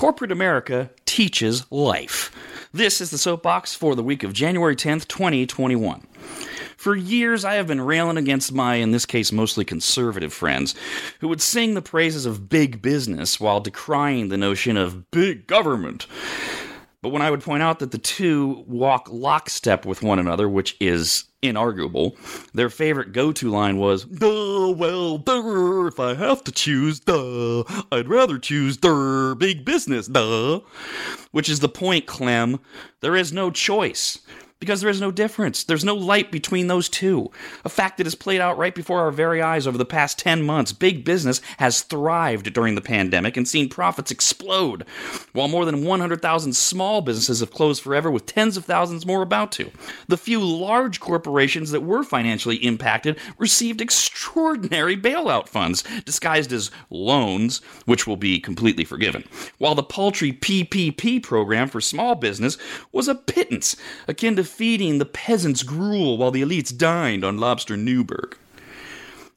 Corporate America teaches life. This is the soapbox for the week of January 10th, 2021. For years, I have been railing against my, in this case, mostly conservative friends, who would sing the praises of big business while decrying the notion of big government. But when I would point out that the two walk lockstep with one another, which is inarguable, their favorite go to line was, Duh, well, duh, if I have to choose, duh, I'd rather choose, duh, big business, duh. Which is the point, Clem. There is no choice because there is no difference. There's no light between those two. A fact that has played out right before our very eyes over the past 10 months. Big business has thrived during the pandemic and seen profits explode, while more than 100,000 small businesses have closed forever, with tens of thousands more about to. The few large corporations that were financially impacted received extraordinary bailout funds, disguised as loans, which will be completely forgiven, while the paltry PPP program for small business was a pittance, akin to feeding the peasants gruel while the elites dined on lobster Newberg.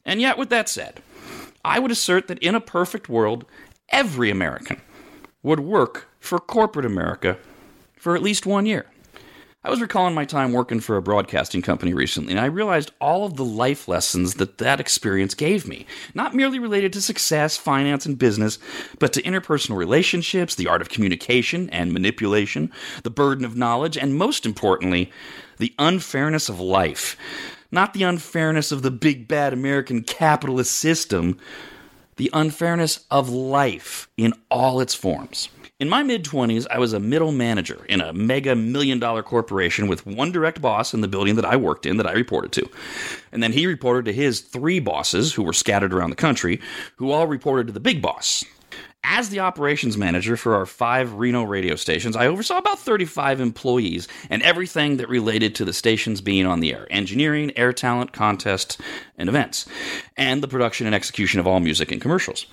And yet, with that said, I would assert that in a perfect world, every American would work for corporate America for at least one year. I was recalling my time working for a broadcasting company recently, and I realized all of the life lessons that that experience gave me. Not merely related to success, finance, and business, but to interpersonal relationships, the art of communication and manipulation, the burden of knowledge, and most importantly, the unfairness of life. Not the unfairness of the big bad American capitalist system, the unfairness of life in all its forms. In my mid 20s, I was a middle manager in a mega million dollar corporation with one direct boss in the building that I worked in that I reported to. And then he reported to his three bosses, who were scattered around the country, who all reported to the big boss. As the operations manager for our five Reno radio stations, I oversaw about 35 employees and everything that related to the stations being on the air engineering, air talent, contests, and events, and the production and execution of all music and commercials.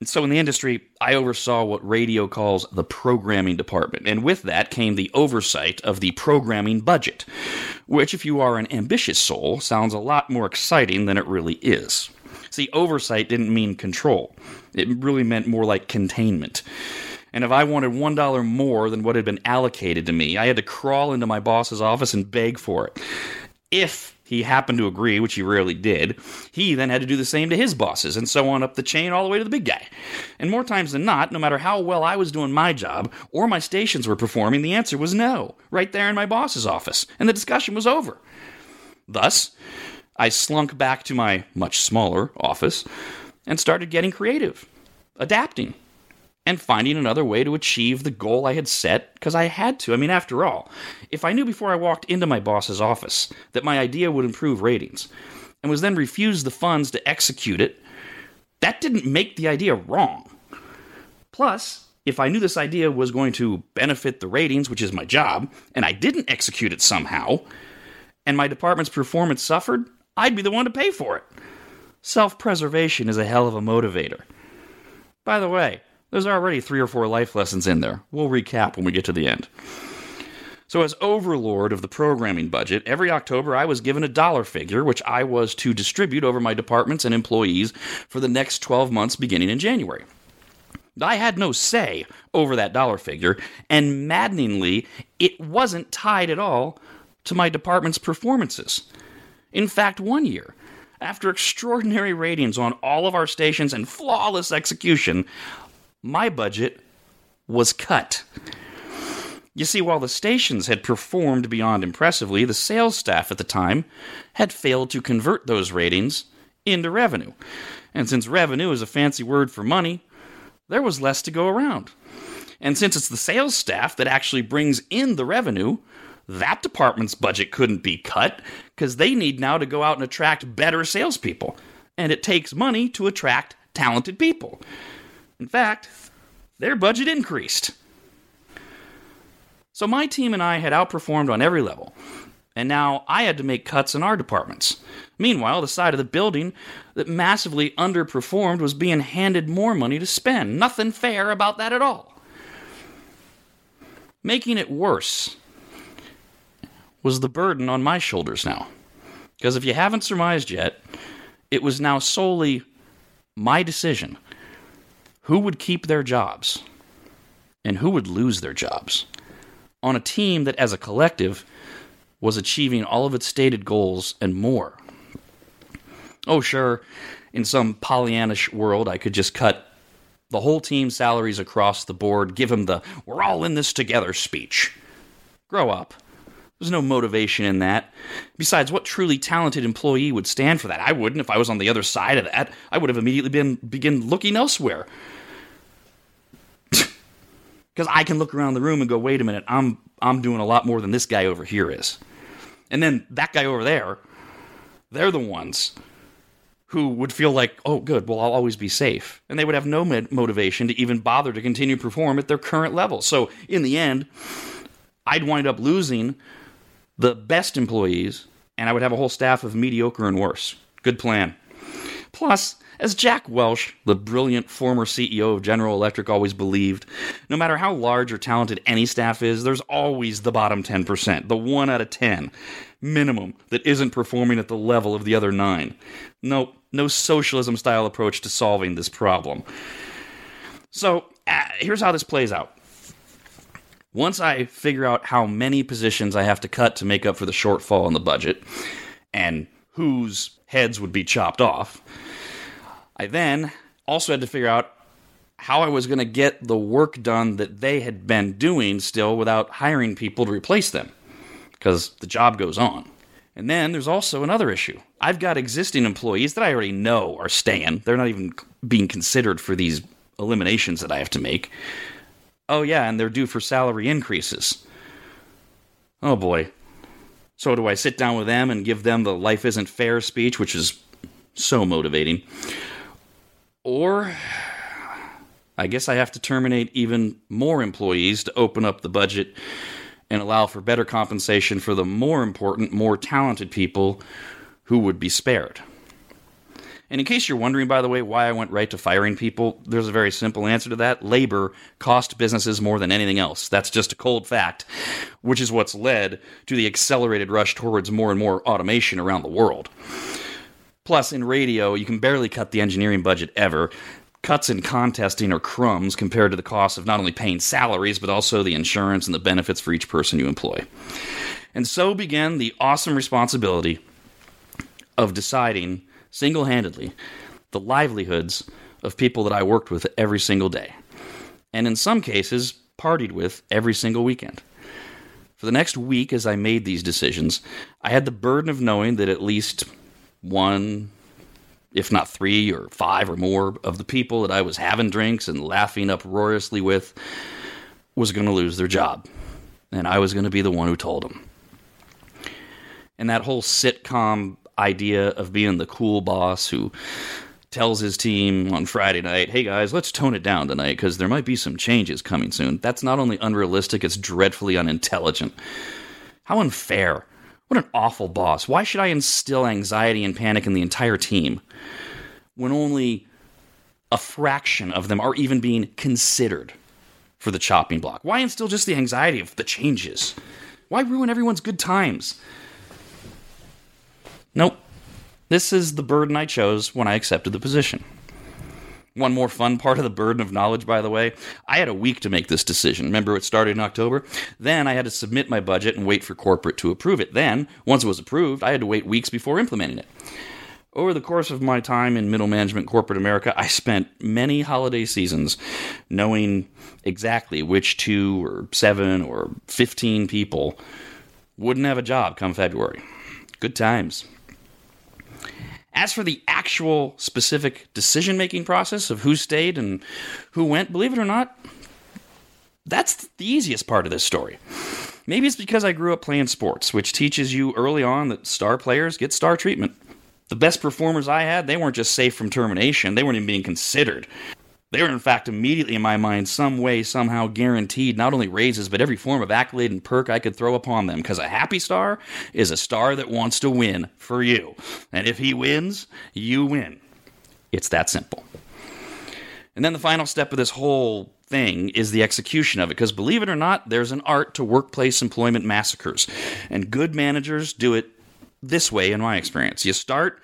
And so in the industry, I oversaw what radio calls the programming department, and with that came the oversight of the programming budget, which, if you are an ambitious soul, sounds a lot more exciting than it really is. See, oversight didn't mean control, it really meant more like containment. And if I wanted $1 more than what had been allocated to me, I had to crawl into my boss's office and beg for it. If he happened to agree, which he rarely did, he then had to do the same to his bosses, and so on up the chain all the way to the big guy. And more times than not, no matter how well I was doing my job or my stations were performing, the answer was no, right there in my boss's office, and the discussion was over. Thus, I slunk back to my much smaller office and started getting creative, adapting and finding another way to achieve the goal I had set because I had to. I mean, after all, if I knew before I walked into my boss's office that my idea would improve ratings and was then refused the funds to execute it, that didn't make the idea wrong. Plus, if I knew this idea was going to benefit the ratings, which is my job, and I didn't execute it somehow, and my department's performance suffered, I'd be the one to pay for it. Self preservation is a hell of a motivator. By the way, there's already three or four life lessons in there. We'll recap when we get to the end. So, as overlord of the programming budget, every October I was given a dollar figure, which I was to distribute over my departments and employees for the next 12 months beginning in January. I had no say over that dollar figure, and maddeningly, it wasn't tied at all to my department's performances. In fact, one year, after extraordinary ratings on all of our stations and flawless execution, my budget was cut. You see, while the stations had performed beyond impressively, the sales staff at the time had failed to convert those ratings into revenue. And since revenue is a fancy word for money, there was less to go around. And since it's the sales staff that actually brings in the revenue, that department's budget couldn't be cut because they need now to go out and attract better salespeople. And it takes money to attract talented people. In fact, their budget increased. So my team and I had outperformed on every level, and now I had to make cuts in our departments. Meanwhile, the side of the building that massively underperformed was being handed more money to spend. Nothing fair about that at all. Making it worse was the burden on my shoulders now. Because if you haven't surmised yet, it was now solely my decision who would keep their jobs and who would lose their jobs on a team that, as a collective, was achieving all of its stated goals and more. Oh, sure, in some Pollyannish world, I could just cut the whole team's salaries across the board, give them the we're all in this together speech. Grow up. There's no motivation in that. Besides, what truly talented employee would stand for that? I wouldn't if I was on the other side of that. I would have immediately been begin looking elsewhere. Because I can look around the room and go, wait a minute, I'm I'm doing a lot more than this guy over here is. And then that guy over there, they're the ones who would feel like, oh, good, well, I'll always be safe. And they would have no motivation to even bother to continue to perform at their current level. So in the end, I'd wind up losing the best employees, and I would have a whole staff of mediocre and worse. Good plan. Plus, as Jack Welch, the brilliant former CEO of General Electric, always believed, no matter how large or talented any staff is, there's always the bottom 10%, the 1 out of 10 minimum that isn't performing at the level of the other 9. Nope, no socialism style approach to solving this problem. So, uh, here's how this plays out. Once I figure out how many positions I have to cut to make up for the shortfall in the budget and whose heads would be chopped off, I then also had to figure out how I was going to get the work done that they had been doing still without hiring people to replace them because the job goes on. And then there's also another issue. I've got existing employees that I already know are staying. They're not even being considered for these eliminations that I have to make. Oh, yeah, and they're due for salary increases. Oh, boy. So, do I sit down with them and give them the life isn't fair speech, which is so motivating? Or I guess I have to terminate even more employees to open up the budget and allow for better compensation for the more important, more talented people who would be spared. And in case you're wondering, by the way, why I went right to firing people, there's a very simple answer to that. Labor cost businesses more than anything else. That's just a cold fact, which is what's led to the accelerated rush towards more and more automation around the world. Plus, in radio, you can barely cut the engineering budget ever. Cuts in contesting are crumbs compared to the cost of not only paying salaries, but also the insurance and the benefits for each person you employ. And so began the awesome responsibility of deciding single handedly the livelihoods of people that I worked with every single day. And in some cases, partied with every single weekend. For the next week, as I made these decisions, I had the burden of knowing that at least one, if not three or five or more of the people that I was having drinks and laughing uproariously with was going to lose their job. And I was going to be the one who told them. And that whole sitcom idea of being the cool boss who tells his team on Friday night, hey guys, let's tone it down tonight because there might be some changes coming soon. That's not only unrealistic, it's dreadfully unintelligent. How unfair. What an awful boss. Why should I instill anxiety and panic in the entire team? when only a fraction of them are even being considered for the chopping block? Why instill just the anxiety of the changes? Why ruin everyone's good times? This is the burden I chose when I accepted the position. One more fun part of the burden of knowledge, by the way. I had a week to make this decision. Remember, it started in October? Then I had to submit my budget and wait for corporate to approve it. Then, once it was approved, I had to wait weeks before implementing it. Over the course of my time in middle management corporate America, I spent many holiday seasons knowing exactly which two or seven or 15 people wouldn't have a job come February. Good times. As for the actual specific decision making process of who stayed and who went, believe it or not, that's the easiest part of this story. Maybe it's because I grew up playing sports, which teaches you early on that star players get star treatment. The best performers I had, they weren't just safe from termination, they weren't even being considered. They were, in fact, immediately in my mind, some way, somehow guaranteed not only raises, but every form of accolade and perk I could throw upon them. Because a happy star is a star that wants to win for you. And if he wins, you win. It's that simple. And then the final step of this whole thing is the execution of it. Because believe it or not, there's an art to workplace employment massacres. And good managers do it this way in my experience. You start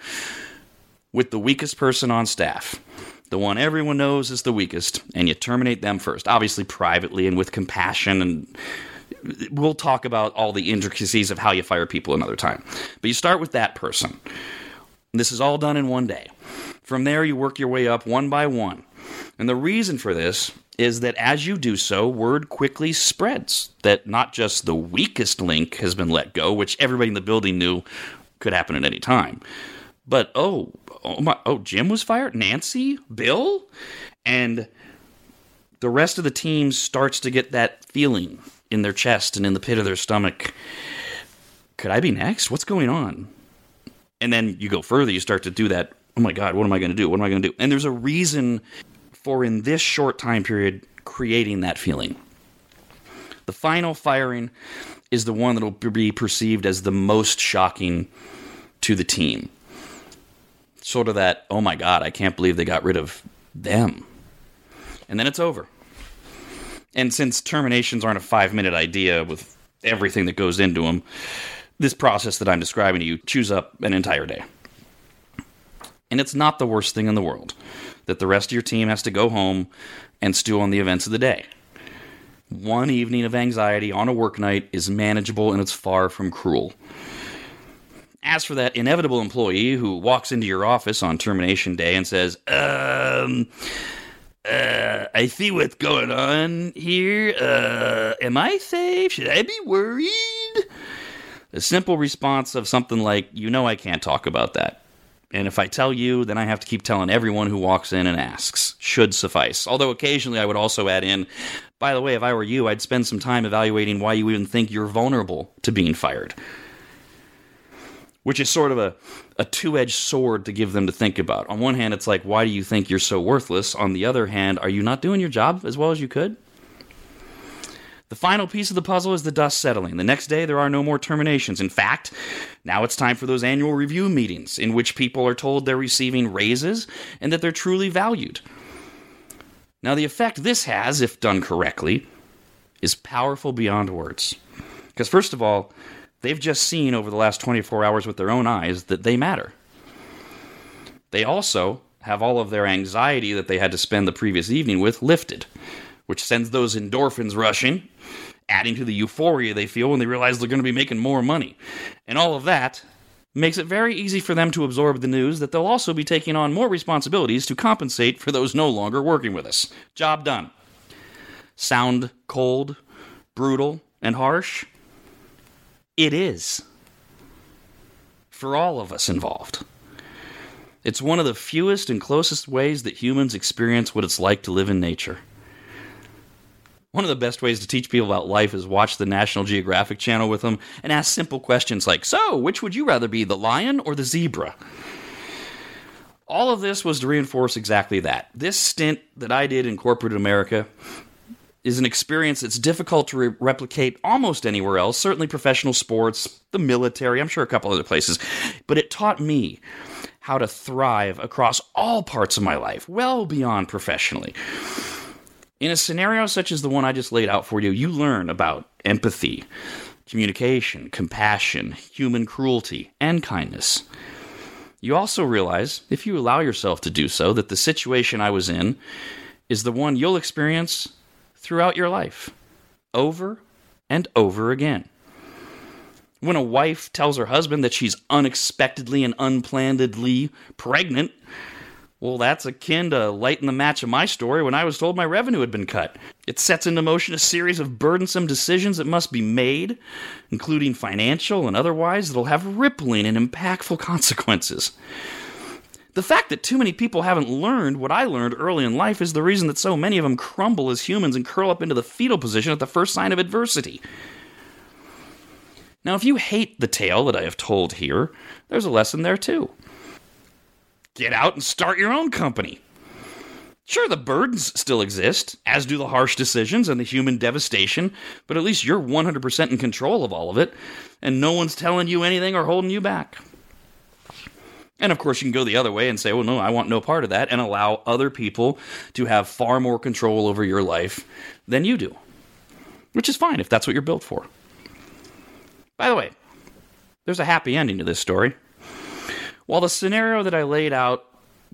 with the weakest person on staff. The one everyone knows is the weakest, and you terminate them first. Obviously, privately and with compassion and we'll talk about all the intricacies of how you fire people another time. But you start with that person. This is all done in one day. From there, you work your way up one by one. And the reason for this is that as you do so, word quickly spreads that not just the weakest link has been let go, which everybody in the building knew could happen at any time, but oh, oh my, oh, Jim was fired, Nancy, Bill, and the rest of the team starts to get that feeling in their chest and in the pit of their stomach. Could I be next? What's going on? And then you go further, you start to do that. Oh my God, what am I going to do? What am I going to do? And there's a reason for, in this short time period, creating that feeling. The final firing is the one that will be perceived as the most shocking to the team. Sort of that, oh my God, I can't believe they got rid of them. And then it's over. And since terminations aren't a five minute idea with everything that goes into them, this process that I'm describing to you chews up an entire day. And it's not the worst thing in the world that the rest of your team has to go home and stew on the events of the day. One evening of anxiety on a work night is manageable and it's far from cruel. As for that inevitable employee who walks into your office on termination day and says, um, uh, I see what's going on here. Uh, am I safe? Should I be worried? A simple response of something like, You know, I can't talk about that. And if I tell you, then I have to keep telling everyone who walks in and asks. Should suffice. Although occasionally I would also add in, by the way, if I were you, I'd spend some time evaluating why you even think you're vulnerable to being fired which is sort of a, a two edged sword to give them to think about. On one hand, it's like, why do you think you're so worthless? On the other hand, are you not doing your job as well as you could? The final piece of the puzzle is the dust settling. The next day, there are no more terminations. In fact, now it's time for those annual review meetings in which people are told they're receiving raises and that they're truly valued. Now, the effect this has, if done correctly, is powerful beyond words. Because, first of all, They've just seen over the last 24 hours with their own eyes that they matter. They also have all of their anxiety that they had to spend the previous evening with lifted, which sends those endorphins rushing, adding to the euphoria they feel when they realize they're going to be making more money. And all of that makes it very easy for them to absorb the news that they'll also be taking on more responsibilities to compensate for those no longer working with us. Job done. Sound cold, brutal, and harsh? It is. For all of us involved. It's one of the fewest and closest ways that humans experience what it's like to live in nature. One of the best ways to teach people about life is watch the National Geographic channel with them and ask simple questions like, So, which would you rather be, the lion or the zebra? All of this was to reinforce exactly that. This stint that I did in corporate America is an experience that's difficult to re- replicate almost anywhere else, certainly professional sports, the military, I'm sure a couple other places. But it taught me how to thrive across all parts of my life, well beyond professionally. In a scenario such as the one I just laid out for you, you learn about empathy, communication, compassion, human cruelty, and kindness. You also realize, if you allow yourself to do so, that the situation I was in is the one you'll experience throughout your life, over and over again. When a wife tells her husband that she's unexpectedly and unplannedly pregnant, well, that's akin to lighting the match of my story when I was told my revenue had been cut. It sets into motion a series of burdensome decisions that must be made, including financial and otherwise, that'll have rippling and impactful consequences. The fact that too many people haven't learned what I learned early in life is the reason that so many of them crumble as humans and curl up into the fetal position at the first sign of adversity. Now, if you hate the tale that I have told here, there's a lesson there too. Get out and start your own company. Sure, the burdens still exist, as do the harsh decisions and the human devastation, but at least you're 100% in control of all of it, and no one's telling you anything or holding you back. And of course, you can go the other way and say, well, no, I want no part of that, and allow other people to have far more control over your life than you do, which is fine if that's what you're built for. By the way, there's a happy ending to this story. While the scenario that I laid out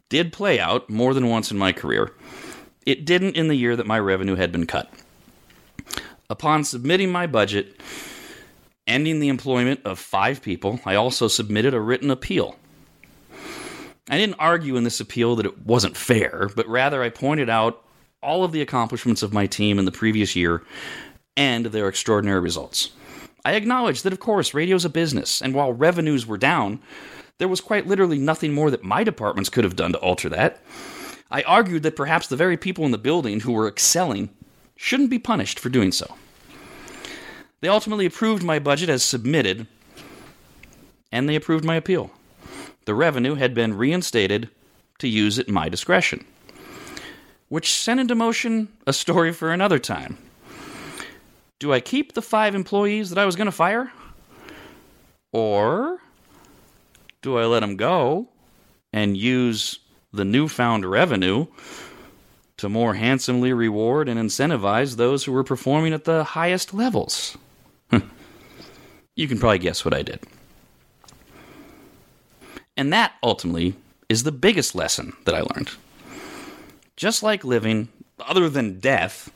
did play out more than once in my career. It didn't in the year that my revenue had been cut. Upon submitting my budget, ending the employment of five people, I also submitted a written appeal. I didn't argue in this appeal that it wasn't fair, but rather I pointed out all of the accomplishments of my team in the previous year and their extraordinary results. I acknowledged that, of course, radio's a business, and while revenues were down, there was quite literally nothing more that my departments could have done to alter that. I argued that perhaps the very people in the building who were excelling shouldn't be punished for doing so. They ultimately approved my budget as submitted, and they approved my appeal. The revenue had been reinstated to use at my discretion, which sent into motion a story for another time. Do I keep the five employees that I was going to fire? Or do I let them go and use the newfound revenue to more handsomely reward and incentivize those who were performing at the highest levels? you can probably guess what I did. And that ultimately is the biggest lesson that I learned. Just like living, other than death,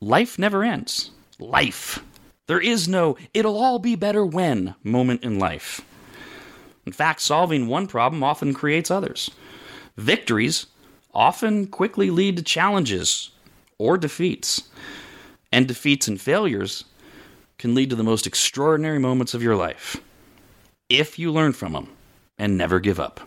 life never ends. Life. There is no, it'll all be better when moment in life. In fact, solving one problem often creates others. Victories often quickly lead to challenges or defeats. And defeats and failures can lead to the most extraordinary moments of your life if you learn from them and never give up.